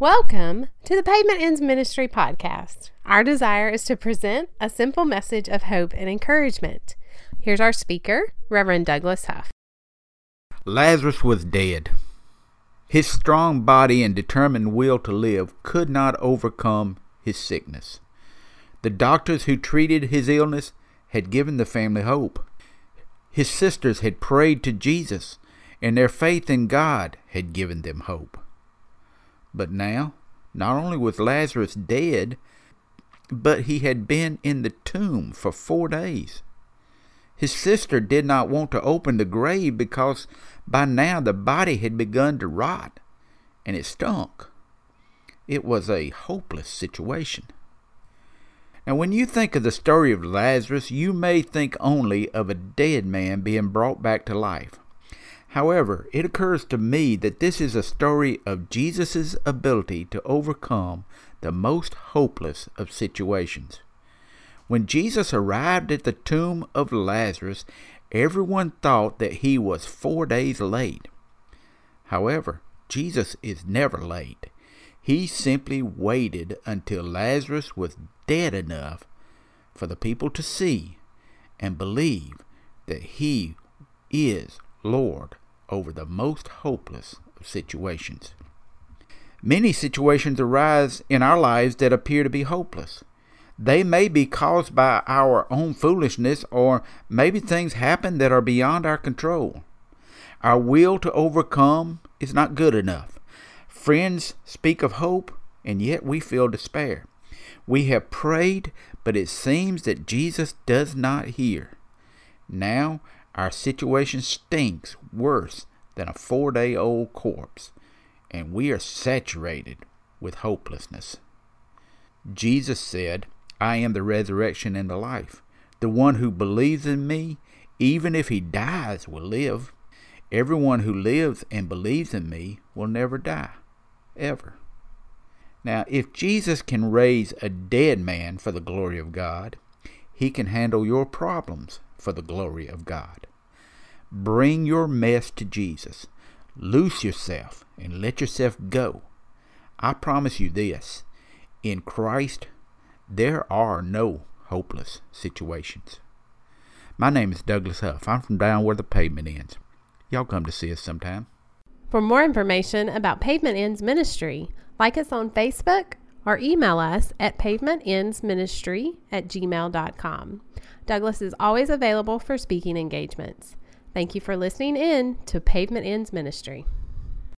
Welcome to the Pavement Ends Ministry podcast. Our desire is to present a simple message of hope and encouragement. Here's our speaker, Reverend Douglas Huff. Lazarus was dead. His strong body and determined will to live could not overcome his sickness. The doctors who treated his illness had given the family hope. His sisters had prayed to Jesus, and their faith in God had given them hope. But now, not only was Lazarus dead, but he had been in the tomb for four days. His sister did not want to open the grave because by now the body had begun to rot, and it stunk. It was a hopeless situation. Now, when you think of the story of Lazarus, you may think only of a dead man being brought back to life. However, it occurs to me that this is a story of Jesus' ability to overcome the most hopeless of situations. When Jesus arrived at the tomb of Lazarus, everyone thought that he was four days late. However, Jesus is never late. He simply waited until Lazarus was dead enough for the people to see and believe that he is Lord over the most hopeless of situations. Many situations arise in our lives that appear to be hopeless. They may be caused by our own foolishness, or maybe things happen that are beyond our control. Our will to overcome is not good enough. Friends speak of hope, and yet we feel despair. We have prayed, but it seems that Jesus does not hear. Now our situation stinks worse than a four day old corpse, and we are saturated with hopelessness. Jesus said, I am the resurrection and the life. The one who believes in me, even if he dies, will live. Everyone who lives and believes in me will never die ever. Now, if Jesus can raise a dead man for the glory of God, he can handle your problems for the glory of God. Bring your mess to Jesus. Loose yourself and let yourself go. I promise you this in Christ, there are no hopeless situations. My name is Douglas Huff. I'm from down where the pavement ends. Y'all come to see us sometime. For more information about Pavement Ends Ministry, like us on Facebook or email us at pavementendsministry at gmail.com. Douglas is always available for speaking engagements. Thank you for listening in to Pavement Ends Ministry.